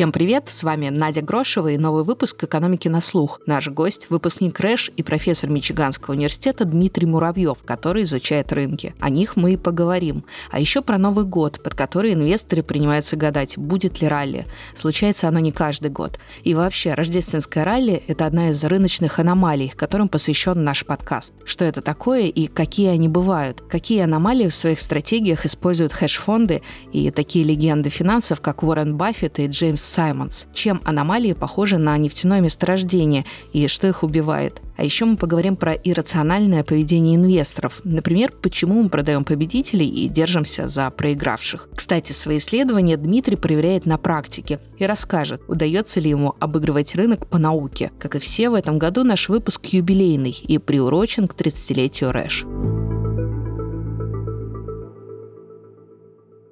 Всем привет! С вами Надя Грошева и новый выпуск «Экономики на слух». Наш гость – выпускник РЭШ и профессор Мичиганского университета Дмитрий Муравьев, который изучает рынки. О них мы и поговорим. А еще про Новый год, под который инвесторы принимаются гадать, будет ли ралли. Случается оно не каждый год. И вообще, рождественское ралли – это одна из рыночных аномалий, которым посвящен наш подкаст. Что это такое и какие они бывают? Какие аномалии в своих стратегиях используют хедж-фонды и такие легенды финансов, как Уоррен Баффет и Джеймс Саймонс. Чем аномалии похожи на нефтяное месторождение и что их убивает? А еще мы поговорим про иррациональное поведение инвесторов. Например, почему мы продаем победителей и держимся за проигравших. Кстати, свои исследования Дмитрий проверяет на практике и расскажет, удается ли ему обыгрывать рынок по науке. Как и все, в этом году наш выпуск юбилейный и приурочен к 30-летию РЭШ.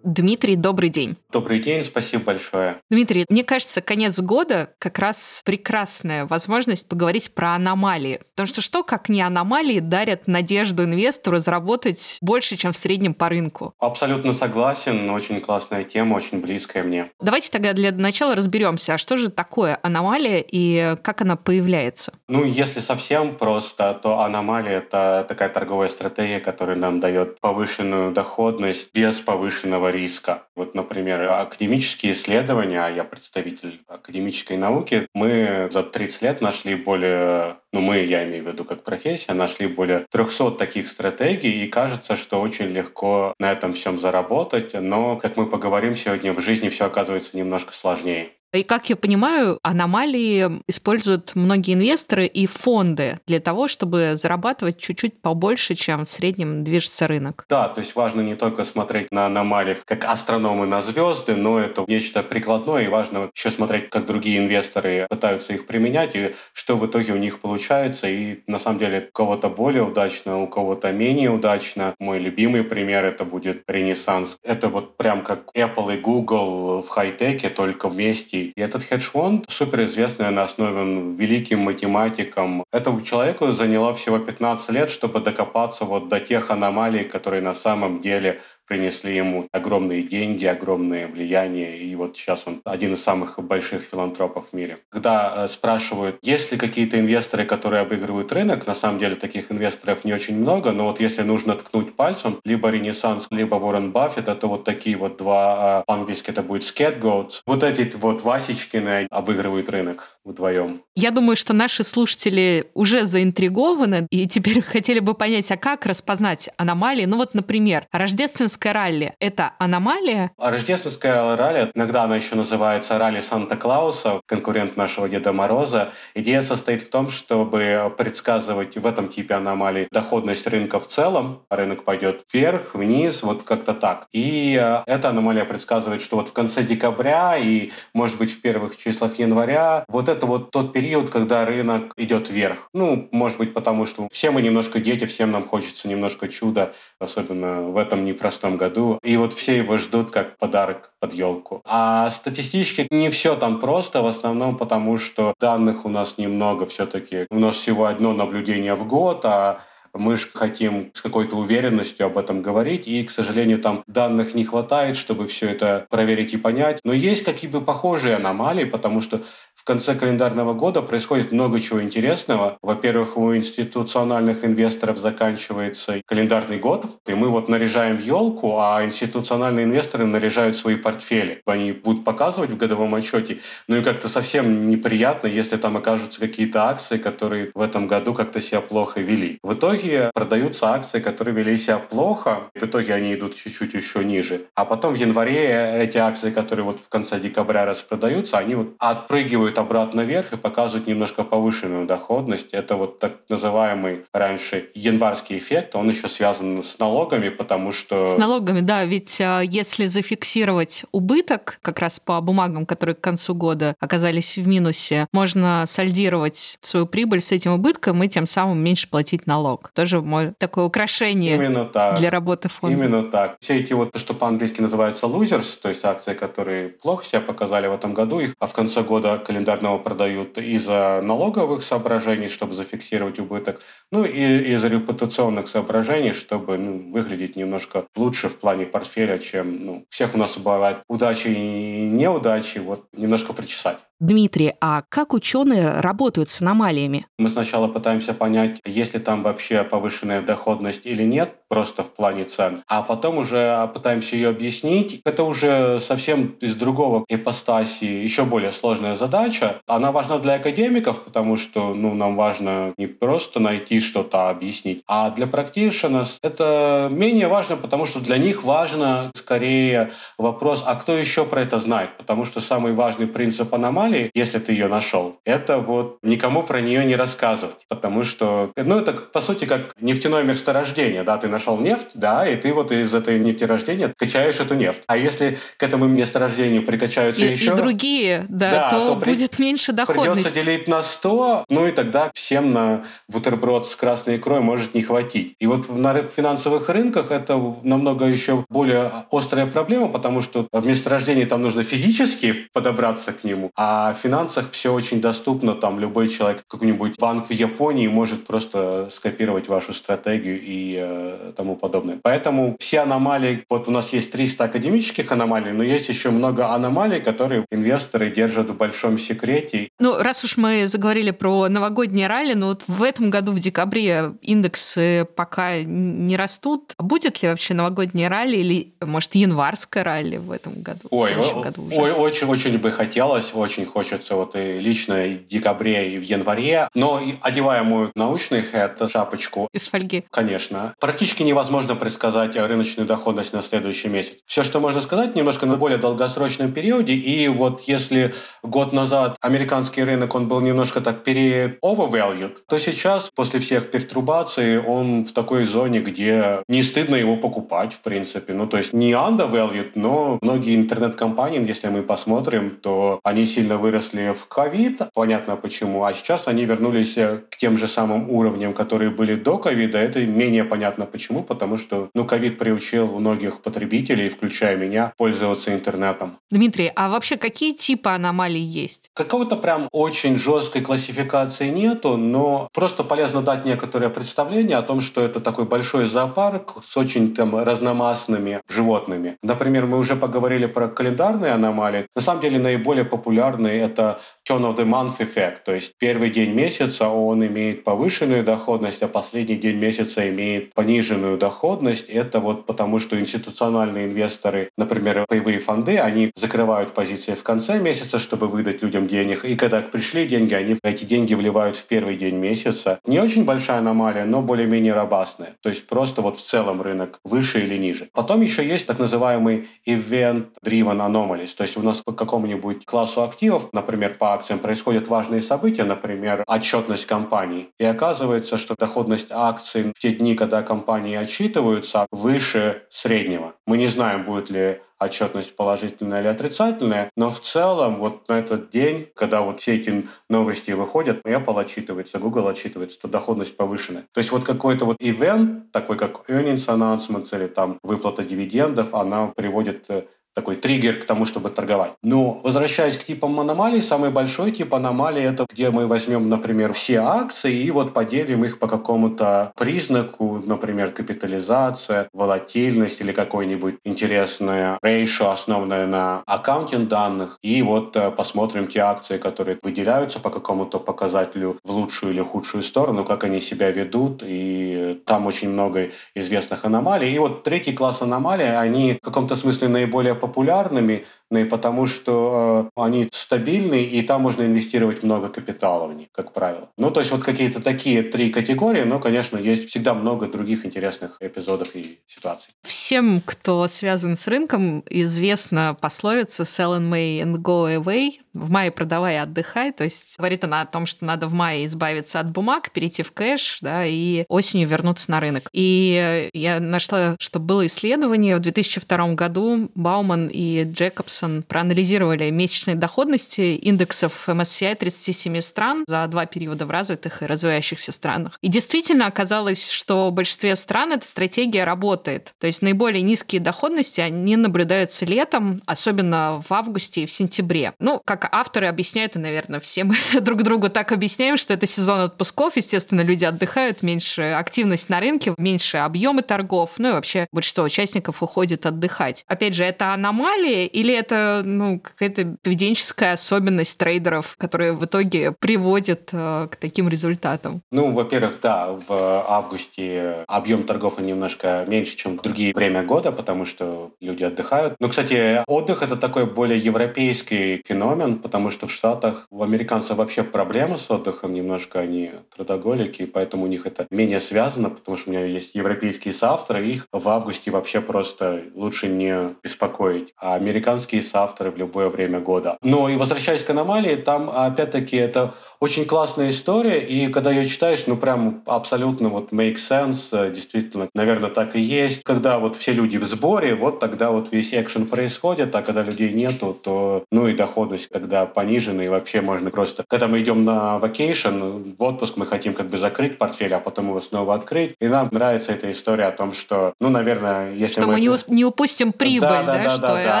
Дмитрий, добрый день. Добрый день, спасибо большое. Дмитрий, мне кажется, конец года как раз прекрасная возможность поговорить про аномалии. Потому что что, как не аномалии, дарят надежду инвестору заработать больше, чем в среднем по рынку? Абсолютно согласен. Очень классная тема, очень близкая мне. Давайте тогда для начала разберемся, а что же такое аномалия и как она появляется? Ну, если совсем просто, то аномалия — это такая торговая стратегия, которая нам дает повышенную доходность без повышенного риска. Вот, например, академические исследования, а я представитель академической науки, мы за 30 лет нашли более, ну мы, я имею в виду как профессия, нашли более 300 таких стратегий, и кажется, что очень легко на этом всем заработать, но, как мы поговорим сегодня, в жизни все оказывается немножко сложнее. И, как я понимаю, аномалии используют многие инвесторы и фонды для того, чтобы зарабатывать чуть-чуть побольше, чем в среднем движется рынок. Да, то есть важно не только смотреть на аномалии как астрономы на звезды, но это нечто прикладное, и важно еще смотреть, как другие инвесторы пытаются их применять, и что в итоге у них получается. И на самом деле у кого-то более удачно, у кого-то менее удачно. Мой любимый пример это будет Ренессанс. Это вот прям как Apple и Google в хай-теке, только вместе и этот хедж-фонд, суперизвестный, он основан великим математиком. Этому человеку заняло всего 15 лет, чтобы докопаться вот до тех аномалий, которые на самом деле принесли ему огромные деньги, огромное влияние, и вот сейчас он один из самых больших филантропов в мире. Когда э, спрашивают, есть ли какие-то инвесторы, которые обыгрывают рынок, на самом деле таких инвесторов не очень много, но вот если нужно ткнуть пальцем, либо Ренессанс, либо Уоррен Баффет, это вот такие вот два, э, по-английски это будет scapegoats, вот эти вот Васечкины обыгрывают рынок вдвоем. Я думаю, что наши слушатели уже заинтригованы и теперь хотели бы понять, а как распознать аномалии. Ну вот, например, рождественское ралли — это аномалия? А рождественское ралли, иногда оно еще называется ралли Санта-Клауса, конкурент нашего Деда Мороза. Идея состоит в том, чтобы предсказывать в этом типе аномалий доходность рынка в целом. Рынок пойдет вверх, вниз, вот как-то так. И э, эта аномалия предсказывает, что вот в конце декабря и, может быть, в первых числах января вот это это вот тот период, когда рынок идет вверх. Ну, может быть, потому что все мы немножко дети, всем нам хочется немножко чуда, особенно в этом непростом году. И вот все его ждут как подарок под елку. А статистически не все там просто, в основном потому, что данных у нас немного все-таки. У нас всего одно наблюдение в год, а мы же хотим с какой-то уверенностью об этом говорить, и, к сожалению, там данных не хватает, чтобы все это проверить и понять. Но есть какие-то похожие аномалии, потому что конце календарного года происходит много чего интересного. Во-первых, у институциональных инвесторов заканчивается календарный год, и мы вот наряжаем елку, а институциональные инвесторы наряжают свои портфели. Они будут показывать в годовом отчете. Ну и как-то совсем неприятно, если там окажутся какие-то акции, которые в этом году как-то себя плохо вели. В итоге продаются акции, которые вели себя плохо, в итоге они идут чуть-чуть еще ниже. А потом в январе эти акции, которые вот в конце декабря распродаются, они вот отпрыгивают идет обратно вверх и показывает немножко повышенную доходность. Это вот так называемый раньше январский эффект, он еще связан с налогами, потому что... С налогами, да, ведь а, если зафиксировать убыток как раз по бумагам, которые к концу года оказались в минусе, можно сольдировать свою прибыль с этим убытком и тем самым меньше платить налог. Тоже такое украшение Именно так. для работы фонда. Именно так. Все эти вот, что по-английски называется losers, то есть акции, которые плохо себя показали в этом году, их, а в конце года календарь календарного продают из-за налоговых соображений, чтобы зафиксировать убыток, ну и из-за репутационных соображений, чтобы ну, выглядеть немножко лучше в плане портфеля, чем ну, всех у нас бывает удачи и неудачи, вот немножко причесать. Дмитрий, а как ученые работают с аномалиями? Мы сначала пытаемся понять, есть ли там вообще повышенная доходность или нет, просто в плане цен, а потом уже пытаемся ее объяснить. Это уже совсем из другого ипостаси, еще более сложная задача. Она важна для академиков, потому что ну, нам важно не просто найти что-то, а объяснить, а для practitioners это менее важно, потому что для них важно скорее вопрос, а кто еще про это знает? Потому что самый важный принцип аномалии, если ты ее нашел, это вот никому про нее не рассказывать, потому что, ну, это по сути как нефтяное месторождение, да, ты нашел нефть, да, и ты вот из этой нефтерождения качаешь эту нефть. А если к этому месторождению прикачаются и, еще... И другие, да, да то, то будет меньше доходности. Придется делить на 100, ну и тогда всем на бутерброд с красной икрой может не хватить. И вот на финансовых рынках это намного еще более острая проблема, потому что в месторождении там нужно физически подобраться к нему, а в финансах все очень доступно, там любой человек, какой-нибудь банк в Японии может просто скопировать вашу стратегию и э, тому подобное. Поэтому все аномалии, вот у нас есть 300 академических аномалий, но есть еще много аномалий, которые инвесторы держат в большом секрете. Ну, раз уж мы заговорили про новогодние ралли, ну вот в этом году в декабре индексы пока не растут. Будет ли вообще новогодние ралли или, может, январское ралли в этом году? Ой, в году уже? Ой, очень, очень бы хотелось, очень хочется вот и лично и в декабре, и в январе. Но одевая мой научный хэт, шапочку. Из фольги. Конечно. Практически невозможно предсказать рыночную доходность на следующий месяц. Все, что можно сказать, немножко на более долгосрочном периоде. И вот если год назад американский рынок, он был немножко так пере overvalued, то сейчас, после всех пертурбаций, он в такой зоне, где не стыдно его покупать, в принципе. Ну, то есть не undervalued, но многие интернет-компании, если мы посмотрим, то они сильно выросли в ковид, понятно почему, а сейчас они вернулись к тем же самым уровням, которые были до ковида. Это менее понятно почему, потому что, ну, ковид приучил многих потребителей, включая меня, пользоваться интернетом. Дмитрий, а вообще какие типы аномалий есть? Какого-то прям очень жесткой классификации нету, но просто полезно дать некоторое представление о том, что это такой большой зоопарк с очень там разномастными животными. Например, мы уже поговорили про календарные аномалии. На самом деле наиболее популярные это turn of the month эффект, то есть первый день месяца он имеет повышенную доходность, а последний день месяца имеет пониженную доходность. Это вот потому, что институциональные инвесторы, например, паевые фонды, они закрывают позиции в конце месяца, чтобы выдать людям денег, и когда пришли деньги, они эти деньги вливают в первый день месяца. Не очень большая аномалия, но более-менее робастная. То есть просто вот в целом рынок выше или ниже. Потом еще есть так называемый event-driven anomalies. То есть у нас по какому-нибудь классу активов, например, по акциям происходят важные события, например, отчетность компании. И оказывается, что доходность акций в те дни, когда компании отчитываются, выше среднего. Мы не знаем, будет ли отчетность положительная или отрицательная, но в целом вот на этот день, когда вот все эти новости выходят, Apple отчитывается, Google отчитывается, то доходность повышенная. То есть вот какой-то вот ивент, такой как earnings announcements или там выплата дивидендов, она приводит э, такой триггер к тому, чтобы торговать. Но возвращаясь к типам аномалий, самый большой тип аномалии это где мы возьмем, например, все акции и вот поделим их по какому-то признаку, например, капитализация, волатильность или какое-нибудь интересное ratio, основанное на аккаунтинг данных. И вот э, посмотрим те акции, которые выделяются по какому-то показателю в лучшую или худшую сторону, как они себя ведут. И там очень много известных аномалий. И вот третий класс аномалий, они в каком-то смысле наиболее популярными, но и потому, что э, они стабильны, и там можно инвестировать много капитала в них, как правило. Ну, то есть вот какие-то такие три категории, но, конечно, есть всегда много других интересных эпизодов и ситуаций. Всем, кто связан с рынком, известна пословица «sell in May and go away», в мае продавай отдыхай. То есть говорит она о том, что надо в мае избавиться от бумаг, перейти в кэш, да, и осенью вернуться на рынок. И я нашла, что было исследование в 2002 году Бауман и Джекобс Андерсон проанализировали месячные доходности индексов MSCI 37 стран за два периода в развитых и развивающихся странах. И действительно оказалось, что в большинстве стран эта стратегия работает. То есть наиболее низкие доходности, они наблюдаются летом, особенно в августе и в сентябре. Ну, как авторы объясняют, и, наверное, все мы друг другу так объясняем, что это сезон отпусков, естественно, люди отдыхают, меньше активность на рынке, меньше объемы торгов, ну и вообще большинство участников уходит отдыхать. Опять же, это аномалия или это ну, какая-то поведенческая особенность трейдеров, которая в итоге приводит э, к таким результатам? Ну, во-первых, да, в августе объем торгов немножко меньше, чем в другие время года, потому что люди отдыхают. Но, кстати, отдых это такой более европейский феномен, потому что в Штатах у американцев вообще проблемы с отдыхом немножко, они трудоголики, поэтому у них это менее связано, потому что у меня есть европейские соавторы, их в августе вообще просто лучше не беспокоить. А американские соавторы в любое время года. Но и возвращаясь к аномалии, там опять-таки это очень классная история, и когда ее читаешь, ну прям абсолютно вот make sense, действительно, наверное, так и есть. Когда вот все люди в сборе, вот тогда вот весь экшен происходит, а когда людей нету, то ну и доходность тогда понижена, и вообще можно просто... Когда мы идем на vacation, в отпуск мы хотим как бы закрыть портфель, а потом его снова открыть. И нам нравится эта история о том, что, ну, наверное, если что мы... мы не, не упустим прибыль, да, да, да, да что да,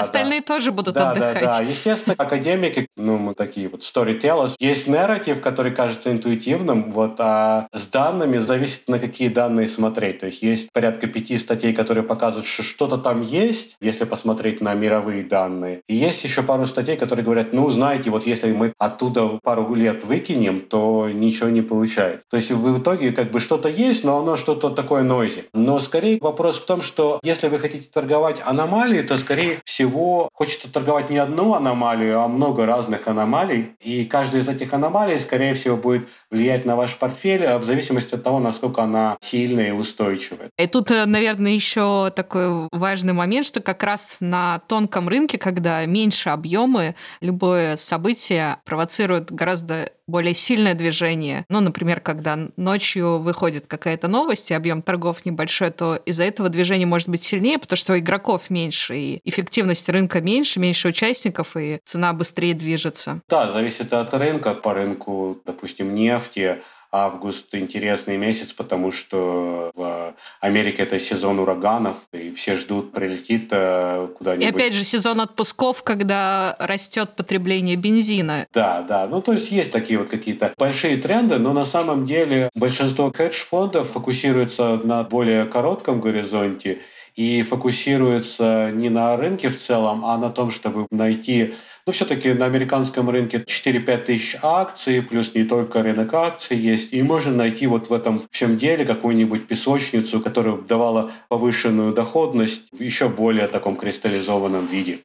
остальные да. тоже будут да, отдыхать. Да, да, естественно, академики, ну, мы такие вот storytellers. Есть нарратив, который кажется интуитивным, вот, а с данными зависит, на какие данные смотреть. То есть есть порядка пяти статей, которые показывают, что что-то там есть, если посмотреть на мировые данные. И есть еще пару статей, которые говорят, ну, знаете, вот если мы оттуда пару лет выкинем, то ничего не получается. То есть в итоге как бы что-то есть, но оно что-то такое нойзи. Но скорее вопрос в том, что если вы хотите торговать аномалии, то скорее всего хочется торговать не одну аномалию, а много разных аномалий. И каждая из этих аномалий, скорее всего, будет влиять на ваш портфель а в зависимости от того, насколько она сильная и устойчивая. И тут, э, наверное, еще такой важный момент, что как раз на тонком рынке, когда меньше объемы, любое событие провоцирует гораздо более сильное движение. Ну, например, когда ночью выходит какая-то новость, и объем торгов небольшой, то из-за этого движение может быть сильнее, потому что игроков меньше, и эффективность рынка меньше, меньше участников, и цена быстрее движется. Да, зависит от рынка. По рынку, допустим, нефти август интересный месяц, потому что в Америке это сезон ураганов, и все ждут, прилетит э, куда-нибудь. И опять же сезон отпусков, когда растет потребление бензина. Да, да. Ну, то есть есть такие вот какие-то большие тренды, но на самом деле большинство хедж-фондов фокусируется на более коротком горизонте и фокусируется не на рынке в целом, а на том, чтобы найти ну, все-таки на американском рынке 4-5 тысяч акций, плюс не только рынок акций есть. И можно найти вот в этом всем деле какую-нибудь песочницу, которая давала повышенную доходность в еще более таком кристаллизованном виде.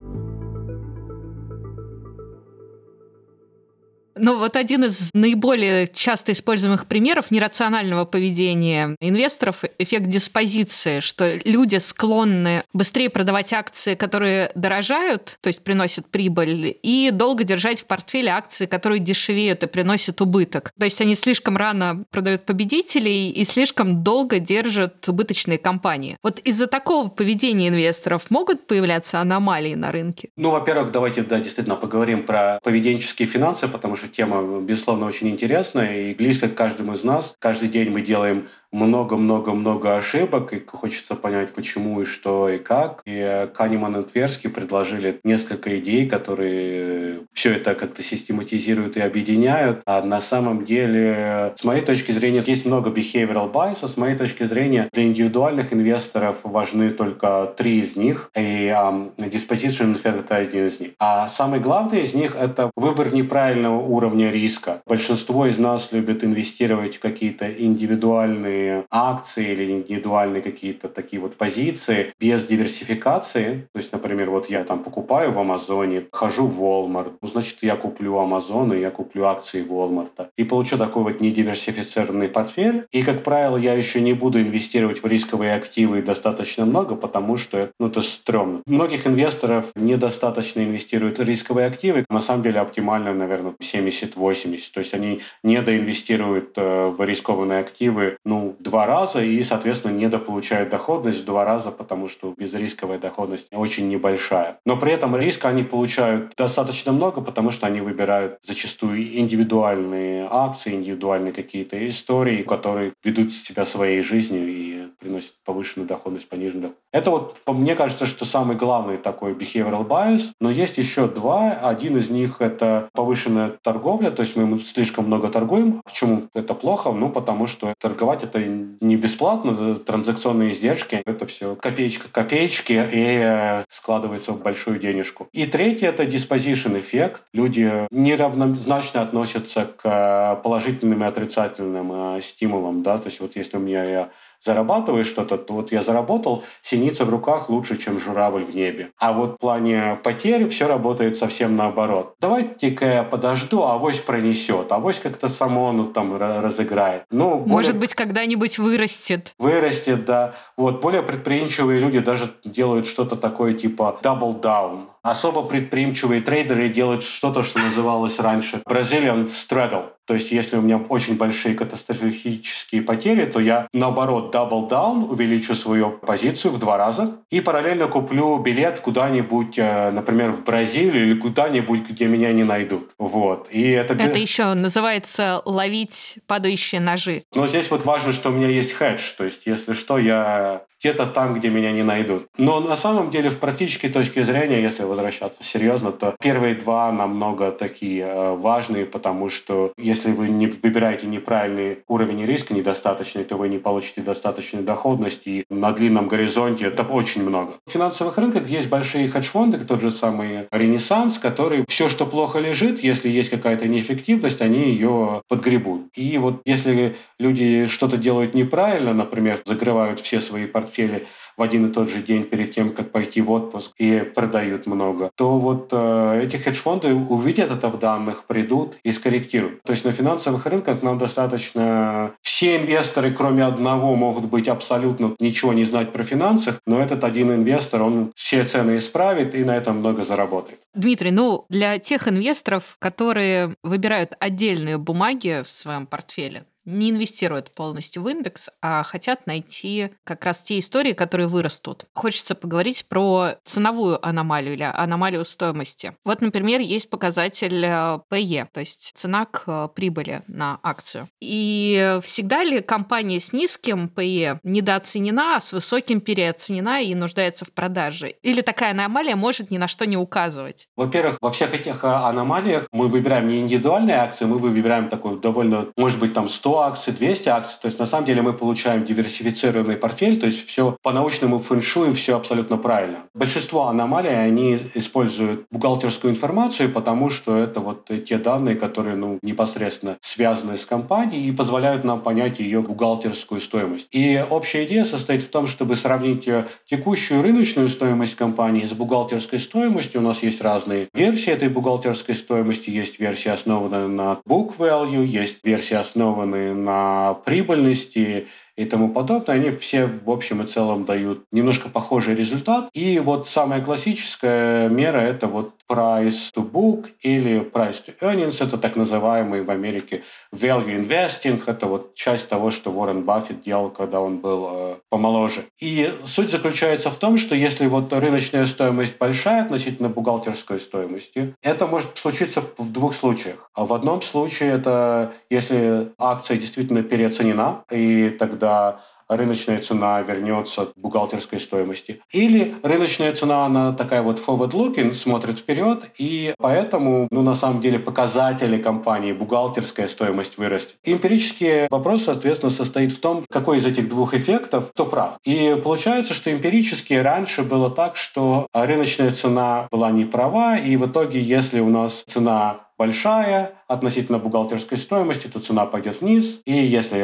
Ну, вот один из наиболее часто используемых примеров нерационального поведения инвесторов – эффект диспозиции, что люди склонны быстрее продавать акции, которые дорожают, то есть приносят прибыль, и долго держать в портфеле акции, которые дешевеют и приносят убыток. То есть они слишком рано продают победителей и слишком долго держат убыточные компании. Вот из-за такого поведения инвесторов могут появляться аномалии на рынке? Ну, во-первых, давайте, да, действительно поговорим про поведенческие финансы, потому что тема, безусловно, очень интересная и близко к каждому из нас. Каждый день мы делаем много-много-много ошибок, и хочется понять, почему и что и как. И Канеман и Тверский предложили несколько идей, которые все это как-то систематизируют и объединяют. А на самом деле, с моей точки зрения, есть много behavioral bias. С моей точки зрения, для индивидуальных инвесторов важны только три из них, и um, disposition effect — это один из них. А самый главный из них — это выбор неправильного уровня риска. Большинство из нас любит инвестировать в какие-то индивидуальные акции или индивидуальные какие-то такие вот позиции без диверсификации. То есть, например, вот я там покупаю в Амазоне, хожу в Walmart, ну, значит, я куплю Амазон и я куплю акции Walmart. И получу такой вот недиверсифицированный портфель. И, как правило, я еще не буду инвестировать в рисковые активы достаточно много, потому что это, ну, это стрёмно. Многих инвесторов недостаточно инвестируют в рисковые активы. На самом деле оптимально, наверное, 70-80. То есть они недоинвестируют э, в рискованные активы, ну, два раза и, соответственно, недополучают доходность в два раза, потому что безрисковая доходность очень небольшая. Но при этом риска они получают достаточно много, потому что они выбирают зачастую индивидуальные акции, индивидуальные какие-то истории, которые ведут себя своей жизнью и приносят повышенную доходность, пониженную доходность. Это вот, мне кажется, что самый главный такой behavioral bias, но есть еще два. Один из них — это повышенная торговля, то есть мы слишком много торгуем. Почему это плохо? Ну, потому что торговать это не бесплатно, транзакционные издержки, это все копеечка копеечки и э, складывается в большую денежку. И третье — это disposition эффект. Люди неравнозначно относятся к положительным и отрицательным э, стимулам, да, то есть вот если у меня я зарабатываю что-то, то вот я заработал, синица в руках лучше, чем журавль в небе. А вот в плане потерь все работает совсем наоборот. Давайте-ка я подожду, а авось пронесет, авось как-то само ну, там разыграет. Ну, более... Может быть, когда-нибудь вырастет. Вырастет, да. Вот более предприимчивые люди даже делают что-то такое типа double down. Особо предприимчивые трейдеры делают что-то, что называлось раньше Brazilian Straddle. То есть, если у меня очень большие катастрофические потери, то я, наоборот, double down, увеличу свою позицию в два раза и параллельно куплю билет куда-нибудь, э, например, в Бразилию или куда-нибудь, где меня не найдут. Вот. И это... это еще называется ловить падающие ножи. Но здесь вот важно, что у меня есть хедж. То есть, если что, я где-то там, где меня не найдут. Но на самом деле, в практической точке зрения, если возвращаться серьезно, то первые два намного такие э, важные, потому что если вы не выбираете неправильный уровень риска, недостаточный, то вы не получите достаточную доходность, и на длинном горизонте это очень много. В финансовых рынках есть большие хедж-фонды, тот же самый Ренессанс, который все, что плохо лежит, если есть какая-то неэффективность, они ее подгребут. И вот если люди что-то делают неправильно, например, закрывают все свои портфели в один и тот же день перед тем, как пойти в отпуск и продают много, то вот э, эти хедж-фонды увидят это в данных, придут и скорректируют. То есть на финансовых рынках нам достаточно... Все инвесторы, кроме одного, могут быть абсолютно ничего не знать про финансы, но этот один инвестор, он все цены исправит и на этом много заработает. Дмитрий, ну для тех инвесторов, которые выбирают отдельные бумаги в своем портфеле, не инвестируют полностью в индекс, а хотят найти как раз те истории, которые вырастут. Хочется поговорить про ценовую аномалию или аномалию стоимости. Вот, например, есть показатель PE, то есть цена к э, прибыли на акцию. И всегда ли компания с низким PE недооценена, а с высоким переоценена и нуждается в продаже? Или такая аномалия может ни на что не указывать? Во-первых, во всех этих э, аномалиях мы выбираем не индивидуальные акции, мы выбираем такой довольно, может быть, там 100 акций, 200 акций. То есть на самом деле мы получаем диверсифицированный портфель, то есть все по научному фэншую, все абсолютно правильно. Большинство аномалий, они используют бухгалтерскую информацию, потому что это вот те данные, которые ну, непосредственно связаны с компанией и позволяют нам понять ее бухгалтерскую стоимость. И общая идея состоит в том, чтобы сравнить э, текущую рыночную стоимость компании с бухгалтерской стоимостью. У нас есть разные версии этой бухгалтерской стоимости. Есть версия, основанная на book value, есть версия, основанная на прибыльности и тому подобное, они все в общем и целом дают немножко похожий результат. И вот самая классическая мера – это вот price to book или price to earnings. Это так называемый в Америке value investing. Это вот часть того, что Уоррен Баффет делал, когда он был э, помоложе. И суть заключается в том, что если вот рыночная стоимость большая относительно бухгалтерской стоимости, это может случиться в двух случаях. А в одном случае это если акция действительно переоценена, и тогда рыночная цена вернется к бухгалтерской стоимости. Или рыночная цена, она такая вот forward-looking, смотрит вперед, и поэтому, ну, на самом деле, показатели компании, бухгалтерская стоимость вырастет. Эмпирический вопрос, соответственно, состоит в том, какой из этих двух эффектов кто прав. И получается, что эмпирически раньше было так, что рыночная цена была не права, и в итоге, если у нас цена большая относительно бухгалтерской стоимости, то цена пойдет вниз, и если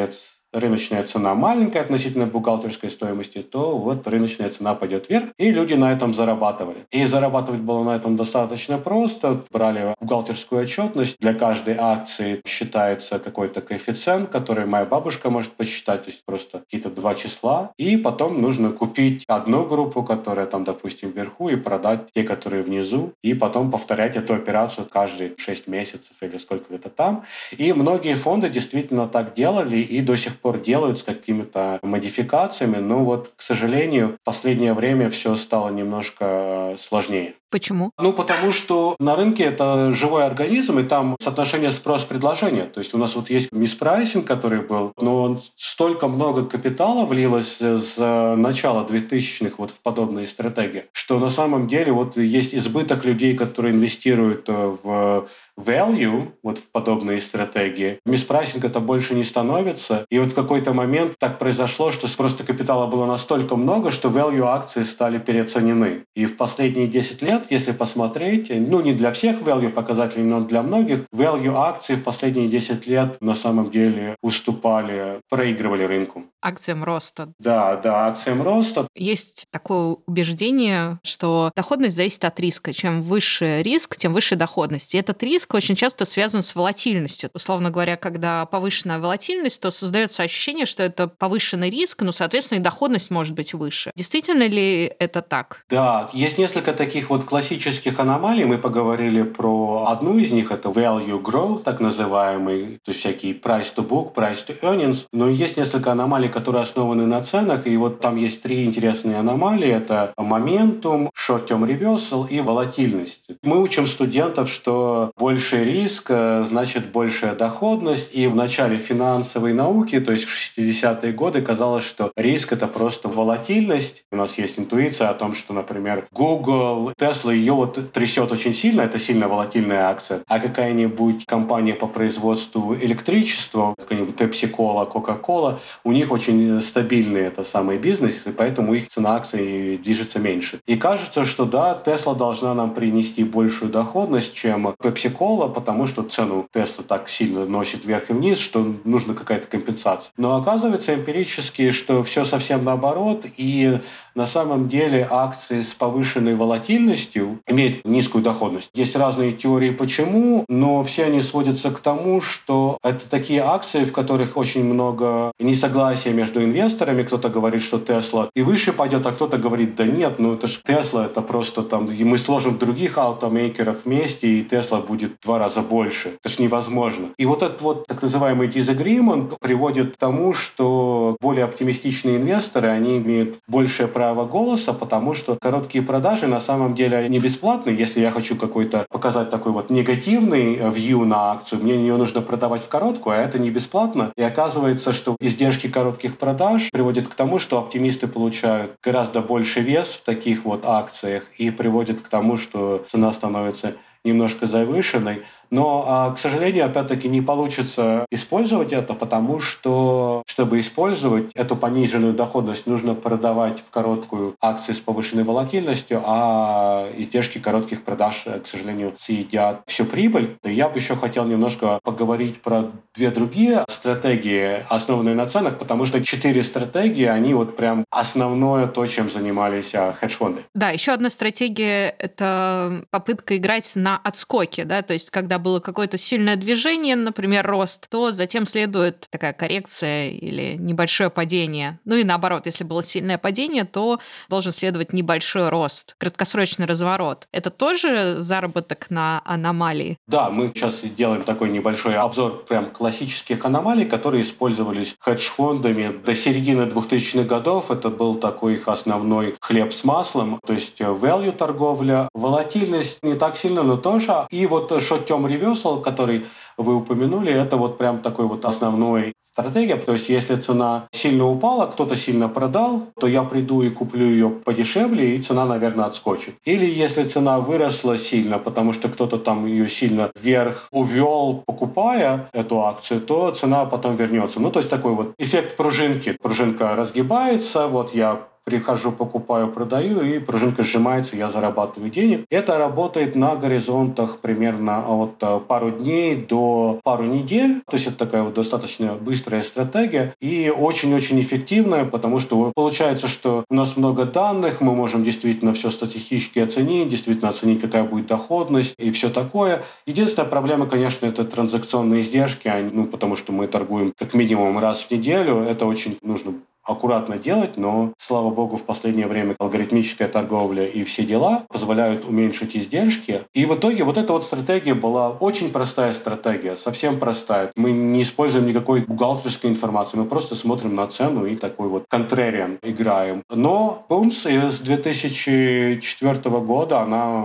рыночная цена маленькая относительно бухгалтерской стоимости, то вот рыночная цена пойдет вверх, и люди на этом зарабатывали. И зарабатывать было на этом достаточно просто. Брали бухгалтерскую отчетность. Для каждой акции считается какой-то коэффициент, который моя бабушка может посчитать, то есть просто какие-то два числа. И потом нужно купить одну группу, которая там, допустим, вверху, и продать те, которые внизу, и потом повторять эту операцию каждые 6 месяцев или сколько это там. И многие фонды действительно так делали, и до сих сих пор делают с какими-то модификациями, но вот, к сожалению, в последнее время все стало немножко сложнее. Почему? Ну, потому что на рынке это живой организм, и там соотношение спрос-предложения. То есть у нас вот есть миспрайсинг, который был, но столько много капитала влилось с начала 2000-х вот в подобные стратегии, что на самом деле вот есть избыток людей, которые инвестируют э, в value вот в подобные стратегии. Mispricing это больше не становится. И вот в какой-то момент так произошло, что просто капитала было настолько много, что value акции стали переоценены. И в последние 10 лет, если посмотреть, ну не для всех value показателей, но для многих, value акции в последние 10 лет на самом деле уступали, проигрывали рынку. Акциям роста. Да, да, акциям роста. Есть такое убеждение, что доходность зависит от риска. Чем выше риск, тем выше доходность. И этот риск риск очень часто связан с волатильностью. Условно говоря, когда повышенная волатильность, то создается ощущение, что это повышенный риск, но, соответственно, и доходность может быть выше. Действительно ли это так? Да, есть несколько таких вот классических аномалий. Мы поговорили про одну из них, это value growth, так называемый, то есть всякие price to book, price to earnings. Но есть несколько аномалий, которые основаны на ценах, и вот там есть три интересные аномалии. Это моментум, short-term reversal и волатильность. Мы учим студентов, что больше больше риск, значит большая доходность. И в начале финансовой науки, то есть в 60-е годы, казалось, что риск — это просто волатильность. У нас есть интуиция о том, что, например, Google, Tesla, ее вот трясет очень сильно, это сильно волатильная акция. А какая-нибудь компания по производству электричества, какая-нибудь Pepsi-Cola, Coca-Cola, у них очень стабильный это самый бизнес, и поэтому их цена акций движется меньше. И кажется, что да, Tesla должна нам принести большую доходность, чем Pepsi-Cola, Кола, потому что цену Тесла так сильно носит вверх и вниз, что нужна какая-то компенсация. Но оказывается эмпирически, что все совсем наоборот, и на самом деле акции с повышенной волатильностью имеют низкую доходность. Есть разные теории почему, но все они сводятся к тому, что это такие акции, в которых очень много несогласия между инвесторами. Кто-то говорит, что Тесла и выше пойдет, а кто-то говорит, да нет, ну это же Тесла, это просто там, и мы сложим других automaker ов вместе, и Тесла будет в два раза больше. Это же невозможно. И вот этот вот так называемый disagreement приводит к тому, что более оптимистичные инвесторы, они имеют большее право голоса, потому что короткие продажи на самом деле не бесплатны. Если я хочу какой-то показать такой вот негативный view на акцию, мне ее нужно продавать в короткую, а это не бесплатно. И оказывается, что издержки коротких продаж приводят к тому, что оптимисты получают гораздо больше вес в таких вот акциях и приводят к тому, что цена становится немножко завышенной. Но, а, к сожалению, опять-таки не получится использовать это, потому что, чтобы использовать эту пониженную доходность, нужно продавать в короткую акции с повышенной волатильностью, а издержки коротких продаж, к сожалению, съедят всю прибыль. Я бы еще хотел немножко поговорить про две другие стратегии, основанные на ценах, потому что четыре стратегии, они вот прям основное то, чем занимались а, хедж-фонды. Да, еще одна стратегия — это попытка играть на отскоке, да, то есть когда было какое-то сильное движение, например, рост, то затем следует такая коррекция или небольшое падение. Ну и наоборот, если было сильное падение, то должен следовать небольшой рост, краткосрочный разворот. Это тоже заработок на аномалии? Да, мы сейчас делаем такой небольшой обзор прям классических аномалий, которые использовались хедж-фондами до середины 2000-х годов. Это был такой их основной хлеб с маслом, то есть value торговля. Волатильность не так сильно, но тоже. И вот short-term reversal, который вы упомянули, это вот прям такой вот основной стратегия. То есть если цена сильно упала, кто-то сильно продал, то я приду и куплю ее подешевле, и цена, наверное, отскочит. Или если цена выросла сильно, потому что кто-то там ее сильно вверх увел, покупая эту акцию, то цена потом вернется. Ну, то есть такой вот эффект пружинки. Пружинка разгибается, вот я прихожу, покупаю, продаю, и пружинка сжимается, я зарабатываю денег. Это работает на горизонтах примерно от э, пару дней до пару недель. То есть это такая вот достаточно быстрая стратегия и очень-очень эффективная, потому что получается, что у нас много данных, мы можем действительно все статистически оценить, действительно оценить, какая будет доходность и все такое. Единственная проблема, конечно, это транзакционные издержки, ну, потому что мы торгуем как минимум раз в неделю. Это очень нужно аккуратно делать, но, слава богу, в последнее время алгоритмическая торговля и все дела позволяют уменьшить издержки. И в итоге вот эта вот стратегия была очень простая стратегия, совсем простая. Мы не используем никакой бухгалтерской информации, мы просто смотрим на цену и такой вот контрариан играем. Но Бунс из 2004 года она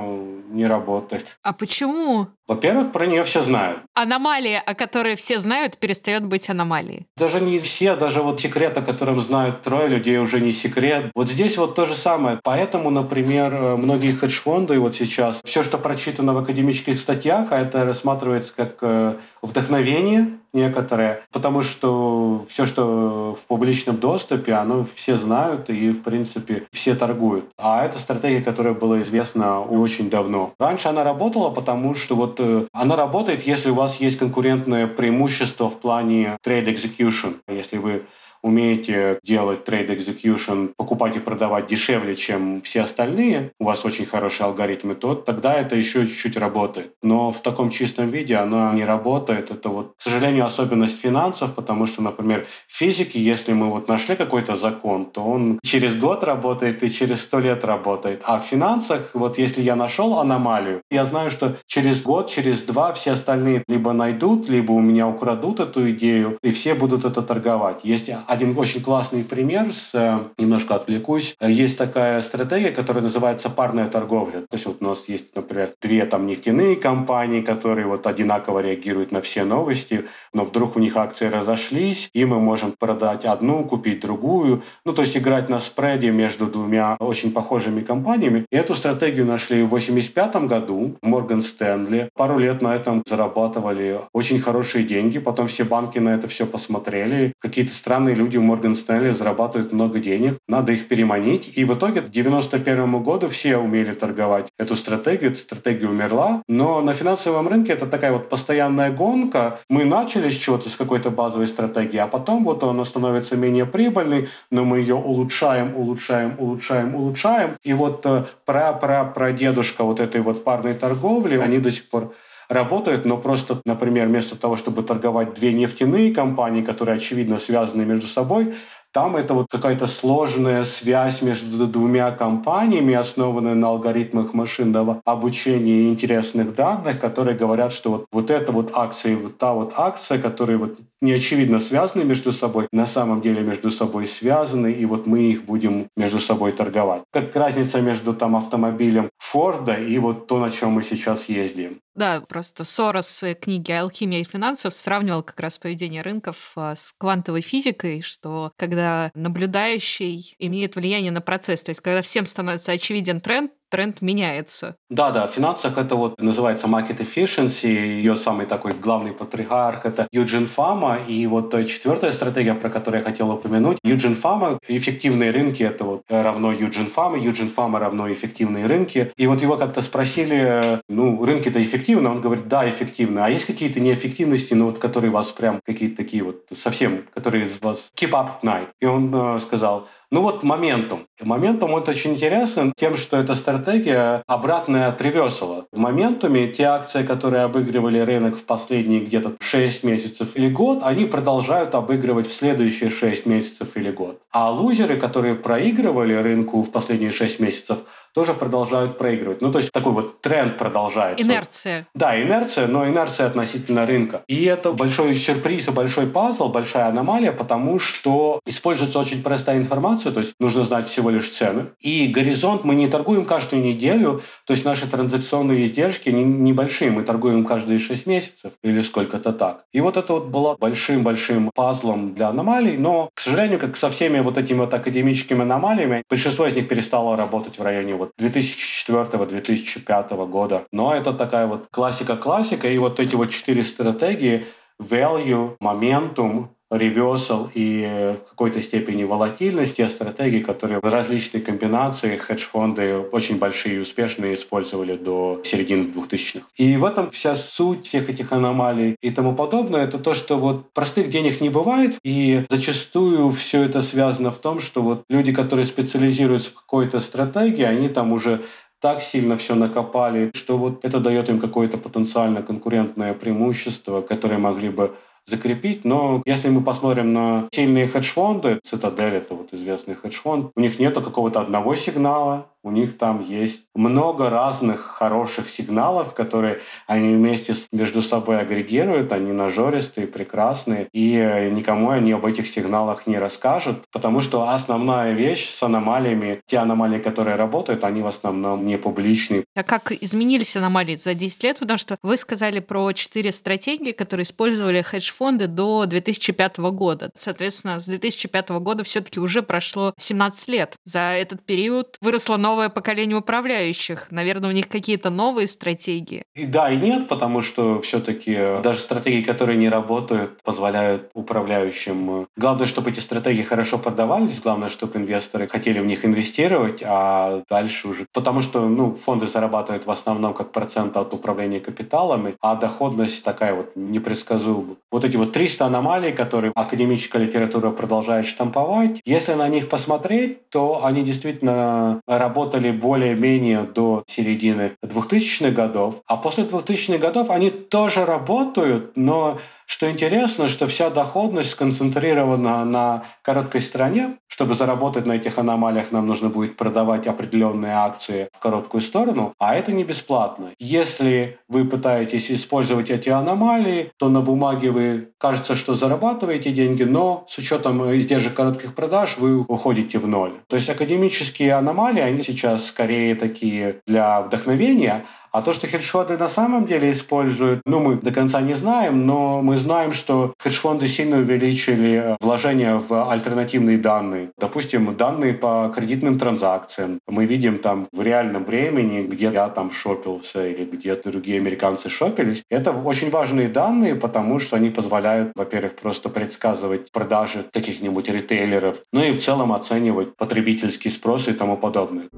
не работает. А почему? Во-первых, про нее все знают. Аномалия, о которой все знают, перестает быть аномалией. Даже не все, даже вот секрет, о котором знают трое людей, уже не секрет. Вот здесь вот то же самое. Поэтому, например, многие хедж-фонды вот сейчас, все, что прочитано в академических статьях, а это рассматривается как э, вдохновение, некоторые, потому что все, что в публичном доступе, оно все знают и, в принципе, все торгуют. А это стратегия, которая была известна очень давно. Раньше она работала, потому что вот э, она работает, если у вас есть конкурентное преимущество в плане trade execution. Если вы умеете делать трейд execution, покупать и продавать дешевле, чем все остальные, у вас очень хорошие алгоритмы, то тогда это еще чуть-чуть работает. Но в таком чистом виде оно не работает. Это вот, к сожалению, особенность финансов, потому что, например, в физике, если мы вот нашли какой-то закон, то он через год работает и через сто лет работает. А в финансах, вот если я нашел аномалию, я знаю, что через год, через два все остальные либо найдут, либо у меня украдут эту идею, и все будут это торговать. Есть один очень классный пример, с, э, немножко отвлекусь. Есть такая стратегия, которая называется парная торговля. То есть вот у нас есть, например, две там нефтяные компании, которые вот одинаково реагируют на все новости, но вдруг у них акции разошлись, и мы можем продать одну, купить другую. Ну, то есть играть на спреде между двумя очень похожими компаниями. И эту стратегию нашли в 1985 году в Морган Стэнли. Пару лет на этом зарабатывали очень хорошие деньги. Потом все банки на это все посмотрели. Какие-то странные люди в Морган Стэнли зарабатывают много денег, надо их переманить. И в итоге к 91 году все умели торговать эту стратегию, эта стратегия умерла. Но на финансовом рынке это такая вот постоянная гонка. Мы начали с чего-то, с какой-то базовой стратегии, а потом вот она становится менее прибыльной, но мы ее улучшаем, улучшаем, улучшаем, улучшаем. И вот э, пра-пра-прадедушка вот этой вот парной торговли, они до сих пор работают, но просто, например, вместо того, чтобы торговать две нефтяные компании, которые, очевидно, связаны между собой, там это вот какая-то сложная связь между двумя компаниями, основанная на алгоритмах машинного обучения и интересных данных, которые говорят, что вот, вот эта вот акция и вот та вот акция, которые вот не очевидно связаны между собой, на самом деле между собой связаны, и вот мы их будем между собой торговать. Как разница между там автомобилем Форда и вот то, на чем мы сейчас ездим. Да, просто Сорос в своей книге «Алхимия финансов» сравнивал как раз поведение рынков а, с квантовой физикой, что когда наблюдающий имеет влияние на процесс, то есть когда всем становится очевиден тренд, тренд меняется. Да, да, в финансах это вот называется market efficiency, ее самый такой главный патриарх это Юджин Фама, и вот четвертая стратегия, про которую я хотел упомянуть, Юджин Фама, эффективные рынки это вот равно Юджин Фама, Юджин Фама равно эффективные рынки, и вот его как-то спросили, ну, рынки-то эффективны, он говорит, да, эффективны, а есть какие-то неэффективности, ну, вот которые вас прям какие-то такие вот совсем, которые из вас keep up night, и он э, сказал, ну вот моментум. Моментум это очень интересен тем, что эта стратегия обратная от реверсала. В моментуме те акции, которые обыгрывали рынок в последние где-то 6 месяцев или год, они продолжают обыгрывать в следующие 6 месяцев или год. А лузеры, которые проигрывали рынку в последние 6 месяцев, тоже продолжают проигрывать. Ну, то есть такой вот тренд продолжается. Инерция. Да, инерция, но инерция относительно рынка. И это большой сюрприз и большой пазл, большая аномалия, потому что используется очень простая информация, то есть нужно знать всего лишь цены. И горизонт мы не торгуем каждую неделю, то есть наши транзакционные издержки не, небольшие, мы торгуем каждые 6 месяцев или сколько-то так. И вот это вот было большим-большим пазлом для аномалий, но, к сожалению, как со всеми вот этими вот академическими аномалиями, большинство из них перестало работать в районе вот 2004-2005 года. Но это такая вот классика-классика, и вот эти вот четыре стратегии value, momentum, реверсал и в какой-то степени волатильность, те стратегии, которые в различных комбинациях хедж-фонды очень большие и успешные использовали до середины 2000-х. И в этом вся суть всех этих аномалий и тому подобное, это то, что вот простых денег не бывает, и зачастую все это связано в том, что вот люди, которые специализируются в какой-то стратегии, они там уже так сильно все накопали, что вот это дает им какое-то потенциально конкурентное преимущество, которое могли бы закрепить. Но если мы посмотрим на сильные хедж-фонды, Цитадель — это вот известный хедж-фонд, у них нету какого-то одного сигнала, у них там есть много разных хороших сигналов, которые они вместе между собой агрегируют, они нажористые, прекрасные, и никому они об этих сигналах не расскажут, потому что основная вещь с аномалиями, те аномалии, которые работают, они в основном не публичные. А как изменились аномалии за 10 лет? Потому что вы сказали про четыре стратегии, которые использовали хедж-фонды до 2005 года. Соответственно, с 2005 года все-таки уже прошло 17 лет. За этот период выросло новое новое поколение управляющих. Наверное, у них какие-то новые стратегии. И да, и нет, потому что все-таки даже стратегии, которые не работают, позволяют управляющим. Главное, чтобы эти стратегии хорошо продавались, главное, чтобы инвесторы хотели в них инвестировать, а дальше уже... Потому что ну, фонды зарабатывают в основном как процент от управления капиталами, а доходность такая вот непредсказуемая. Вот эти вот 300 аномалий, которые академическая литература продолжает штамповать, если на них посмотреть, то они действительно работают работали более-менее до середины 2000-х годов, а после 2000-х годов они тоже работают, но что интересно, что вся доходность сконцентрирована на короткой стороне. Чтобы заработать на этих аномалиях, нам нужно будет продавать определенные акции в короткую сторону, а это не бесплатно. Если вы пытаетесь использовать эти аномалии, то на бумаге вы кажется, что зарабатываете деньги, но с учетом издержек коротких продаж вы уходите в ноль. То есть академические аномалии, они сейчас скорее такие для вдохновения, а то, что хедж-фонды на самом деле используют, ну, мы до конца не знаем, но мы знаем, что хедж-фонды сильно увеличили э, вложения в альтернативные данные. Допустим, данные по кредитным транзакциям. Мы видим там в реальном времени, где я там шопился или где другие американцы шопились. Это очень важные данные, потому что они позволяют, во-первых, просто предсказывать продажи каких-нибудь ритейлеров, ну и в целом оценивать потребительский спрос и тому подобное.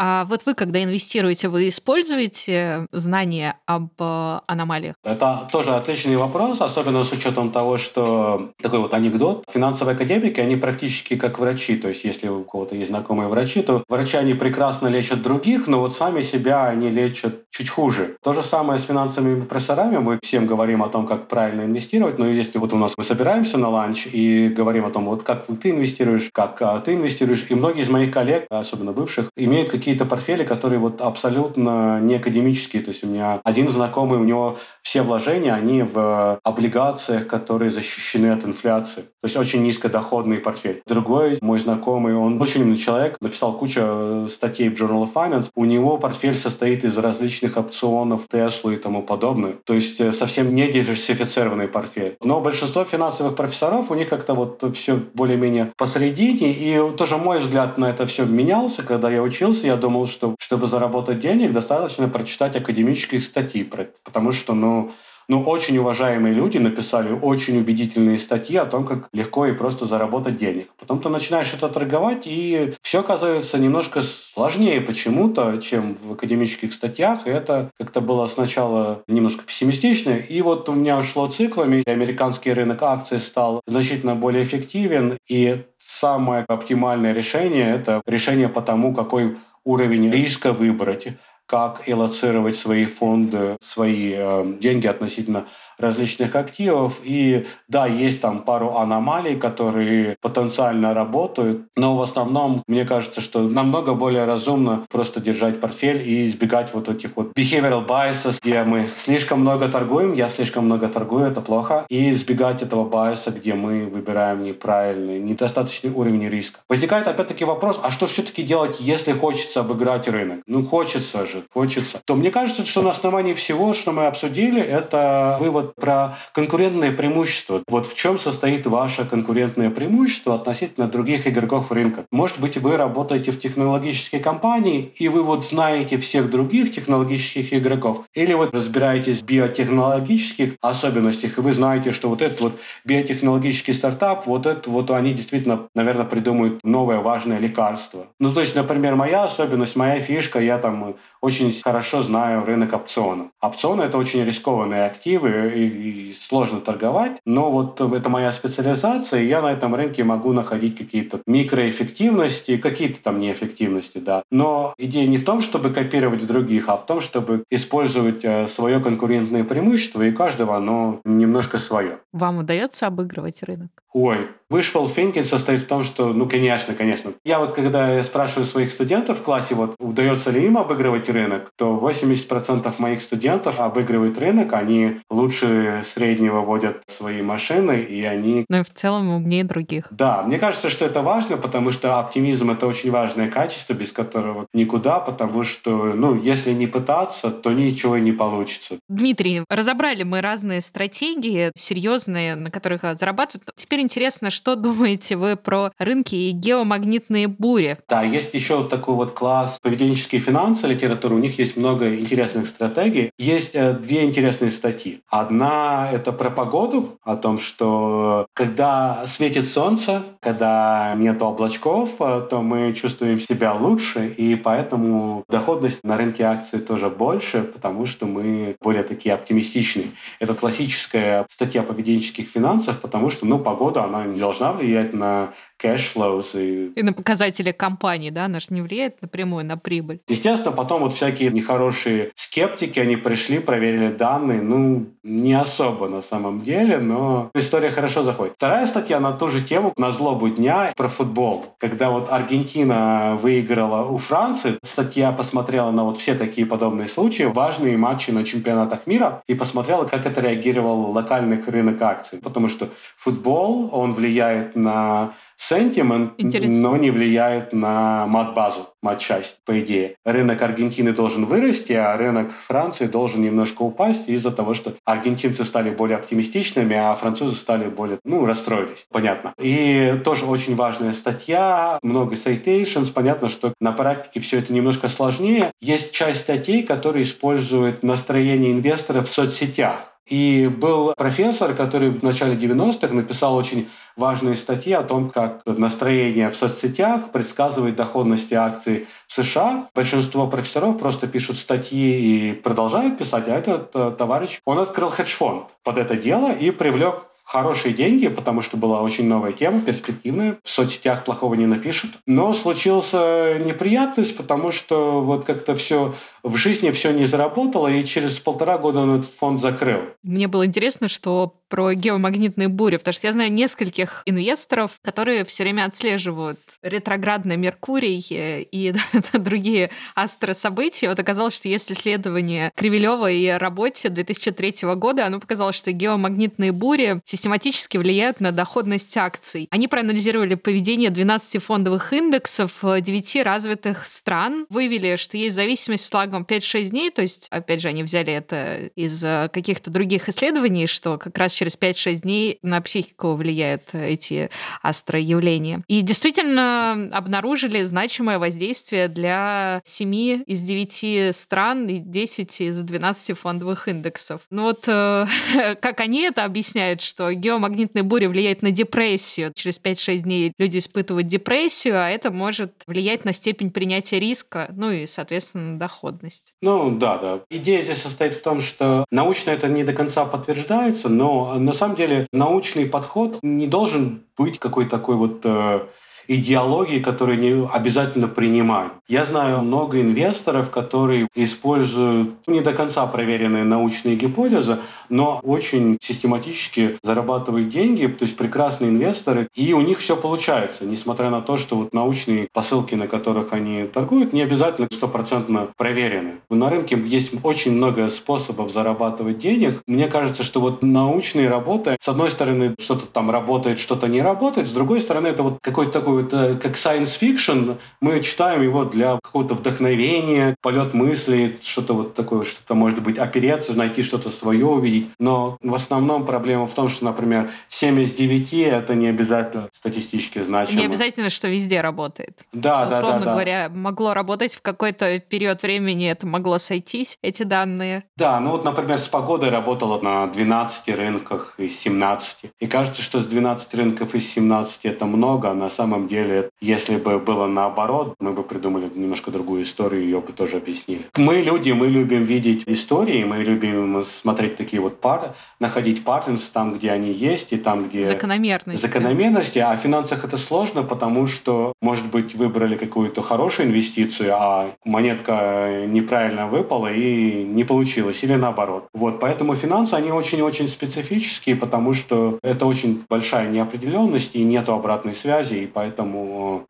А вот вы, когда инвестируете, вы используете знания об э, аномалиях? Это тоже отличный вопрос, особенно с учетом того, что такой вот анекдот. Финансовые академики, они практически как врачи. То есть, если у кого-то есть знакомые врачи, то врачи, они прекрасно лечат других, но вот сами себя они лечат чуть хуже. То же самое с финансовыми профессорами. Мы всем говорим о том, как правильно инвестировать, но если вот у нас мы собираемся на ланч и говорим о том, вот как ты инвестируешь, как а, ты инвестируешь, и многие из моих коллег, особенно бывших, имеют какие какие-то портфели, которые вот абсолютно не академические. То есть у меня один знакомый, у него все вложения, они в облигациях, которые защищены от инфляции. То есть очень низкодоходный портфель. Другой мой знакомый, он очень умный человек, написал кучу э, статей в Journal of Finance. У него портфель состоит из различных опционов, Tesla и тому подобное. То есть э, совсем не диверсифицированный портфель. Но большинство финансовых профессоров, у них как-то вот все более-менее посередине. И тоже мой взгляд на это все менялся, когда я учился. Я думал, что чтобы заработать денег, достаточно прочитать академические статьи, потому что, ну, ну, очень уважаемые люди написали очень убедительные статьи о том, как легко и просто заработать денег. Потом ты начинаешь это торговать, и все оказывается немножко сложнее почему-то, чем в академических статьях. И это как-то было сначала немножко пессимистично. И вот у меня ушло циклами, и американский рынок акций стал значительно более эффективен. И самое оптимальное решение – это решение по тому, какой уровень риска выбрать, как элоцировать свои фонды, свои э, деньги относительно различных активов. И да, есть там пару аномалий, которые потенциально работают, но в основном мне кажется, что намного более разумно просто держать портфель и избегать вот этих вот behavioral biases, где мы слишком много торгуем, я слишком много торгую, это плохо, и избегать этого байса, где мы выбираем неправильный, недостаточный уровень риска. Возникает опять-таки вопрос, а что все-таки делать, если хочется обыграть рынок? Ну, хочется же, хочется. То мне кажется, что на основании всего, что мы обсудили, это вывод про конкурентное преимущество. Вот в чем состоит ваше конкурентное преимущество относительно других игроков рынка? Может быть, вы работаете в технологической компании, и вы вот знаете всех других технологических игроков, или вот разбираетесь в биотехнологических особенностях, и вы знаете, что вот этот вот биотехнологический стартап, вот это вот они действительно, наверное, придумают новое важное лекарство. Ну, то есть, например, моя особенность, моя фишка, я там очень хорошо знаю рынок опционов. Опционы — это очень рискованные активы и, и сложно торговать, но вот это моя специализация, и я на этом рынке могу находить какие-то микроэффективности, какие-то там неэффективности, да. Но идея не в том, чтобы копировать других, а в том, чтобы использовать э, свое конкурентное преимущество, и каждого оно немножко свое. Вам удается обыгрывать рынок? Ой, Wishful thinking состоит в том, что, ну, конечно, конечно. Я вот, когда я спрашиваю своих студентов в классе, вот, удается ли им обыгрывать рынок, то 80% моих студентов обыгрывают рынок, они лучше среднего водят свои машины, и они... Ну и в целом умнее других. Да, мне кажется, что это важно, потому что оптимизм — это очень важное качество, без которого никуда, потому что, ну, если не пытаться, то ничего не получится. Дмитрий, разобрали мы разные стратегии серьезные, на которых зарабатывают. Теперь интересно, что думаете вы про рынки и геомагнитные бури? Да, есть еще такой вот класс поведенческие финансы литературы. У них есть много интересных стратегий. Есть э, две интересные статьи. Одна — это про погоду, о том, что когда светит солнце, когда нет облачков, э, то мы чувствуем себя лучше, и поэтому доходность на рынке акций тоже больше, потому что мы более такие оптимистичные. Это классическая статья поведенческих финансов, потому что, ну, погода, она не должна влиять на cash flows. И... и на показатели компании, да, она же не влияет напрямую на прибыль. Естественно, потом вот всякие нехорошие скептики, они пришли, проверили данные, ну, не особо на самом деле, но история хорошо заходит. Вторая статья на ту же тему, на злобу дня, про футбол. Когда вот Аргентина выиграла у Франции, статья посмотрела на вот все такие подобные случаи, важные матчи на чемпионатах мира, и посмотрела, как это реагировал локальный рынок акций. Потому что футбол, он влияет на sentiment, но не влияет на мат-базу, мат-часть, по идее. Рынок Аргентины должен вырасти, а рынок Франции должен немножко упасть из-за того, что аргентинцы стали более оптимистичными, а французы стали более, ну, расстроились, понятно. И тоже очень важная статья, много citations, понятно, что на практике все это немножко сложнее. Есть часть статей, которые используют настроение инвесторов в соцсетях. И был профессор, который в начале 90-х написал очень важные статьи о том, как настроение в соцсетях предсказывает доходности акций в США. Большинство профессоров просто пишут статьи и продолжают писать, а этот э, товарищ, он открыл хедж-фонд под это дело и привлек хорошие деньги, потому что была очень новая тема, перспективная. В соцсетях плохого не напишут. Но случился неприятность, потому что вот как-то все в жизни все не заработало, и через полтора года он этот фонд закрыл. Мне было интересно, что про геомагнитные бури, потому что я знаю нескольких инвесторов, которые все время отслеживают ретроградный Меркурий и другие астрособытия. Вот оказалось, что есть исследование Кривилева и работе 2003 года, оно показало, что геомагнитные бури систематически влияют на доходность акций. Они проанализировали поведение 12 фондовых индексов 9 развитых стран, выявили, что есть зависимость с лагом 5-6 дней, то есть, опять же, они взяли это из э, каких-то других исследований, что как раз через 5-6 дней на психику влияют эти астроявления. И действительно обнаружили значимое воздействие для 7 из 9 стран и 10 из 12 фондовых индексов. Ну вот э, как они это объясняют, что геомагнитная буря влияет на депрессию. Через 5-6 дней люди испытывают депрессию, а это может влиять на степень принятия риска, ну и, соответственно, на доходность. Ну да, да. Идея здесь состоит в том, что научно это не до конца подтверждается, но на самом деле научный подход не должен быть какой-то такой вот э, идеологии, которые не обязательно принимают. Я знаю много инвесторов, которые используют не до конца проверенные научные гипотезы, но очень систематически зарабатывают деньги, то есть прекрасные инвесторы, и у них все получается, несмотря на то, что вот научные посылки, на которых они торгуют, не обязательно стопроцентно проверены. На рынке есть очень много способов зарабатывать денег. Мне кажется, что вот научные работы, с одной стороны, что-то там работает, что-то не работает, с другой стороны, это вот какой-то такой это как science fiction, мы читаем его для какого-то вдохновения, полет мысли, что-то вот такое, что-то может быть опереться, найти что-то свое, увидеть. Но в основном проблема в том, что, например, 7 из 9 это не обязательно статистически значимо. Не обязательно, что везде работает. Да, да, Условно да, да. говоря, могло работать в какой-то период времени, это могло сойтись, эти данные. Да, ну вот, например, с погодой работала на 12 рынках из 17. И кажется, что с 12 рынков из 17 это много, а на самом самом деле, если бы было наоборот, мы бы придумали немножко другую историю, ее бы тоже объяснили. Мы люди, мы любим видеть истории, мы любим смотреть такие вот пары, находить patterns там, где они есть, и там, где... Закономерности. Закономерности. А в финансах это сложно, потому что, может быть, выбрали какую-то хорошую инвестицию, а монетка неправильно выпала и не получилось, или наоборот. Вот, поэтому финансы, они очень-очень специфические, потому что это очень большая неопределенность и нету обратной связи, и поэтому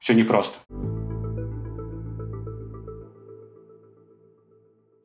все непросто.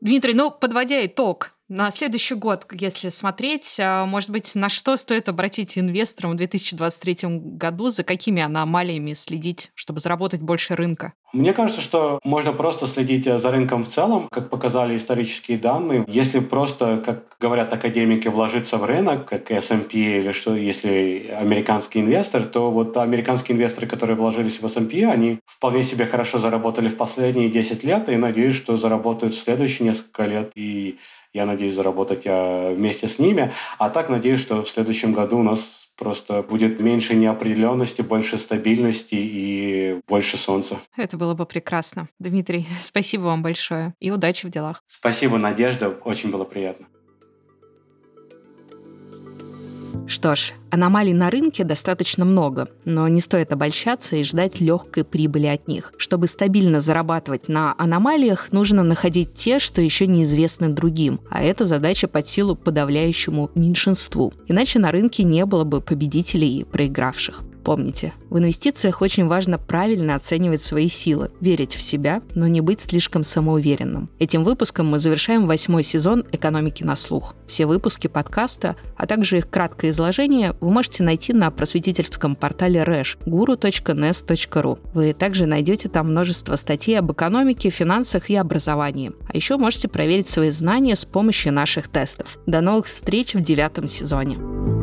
Дмитрий, ну, подводя итог, на следующий год, если смотреть, а, может быть, на что стоит обратить инвесторам в 2023 году, за какими аномалиями следить, чтобы заработать больше рынка? Мне кажется, что можно просто следить за рынком в целом, как показали исторические данные. Если просто, как говорят академики, вложиться в рынок, как S&P или что, если американский инвестор, то вот американские инвесторы, которые вложились в S&P, они вполне себе хорошо заработали в последние 10 лет, и надеюсь, что заработают в следующие несколько лет. И я надеюсь заработать а, вместе с ними. А так надеюсь, что в следующем году у нас просто будет меньше неопределенности, больше стабильности и больше солнца. Это было бы прекрасно. Дмитрий, спасибо вам большое и удачи в делах. Спасибо, Надежда. Очень было приятно. Что ж, аномалий на рынке достаточно много, но не стоит обольщаться и ждать легкой прибыли от них. Чтобы стабильно зарабатывать на аномалиях, нужно находить те, что еще неизвестны другим, а это задача под силу подавляющему меньшинству. Иначе на рынке не было бы победителей и проигравших. Помните, в инвестициях очень важно правильно оценивать свои силы, верить в себя, но не быть слишком самоуверенным. Этим выпуском мы завершаем восьмой сезон «Экономики на слух». Все выпуски подкаста, а также их краткое изложение вы можете найти на просветительском портале Рэш guru.nes.ru. Вы также найдете там множество статей об экономике, финансах и образовании. А еще можете проверить свои знания с помощью наших тестов. До новых встреч в девятом сезоне.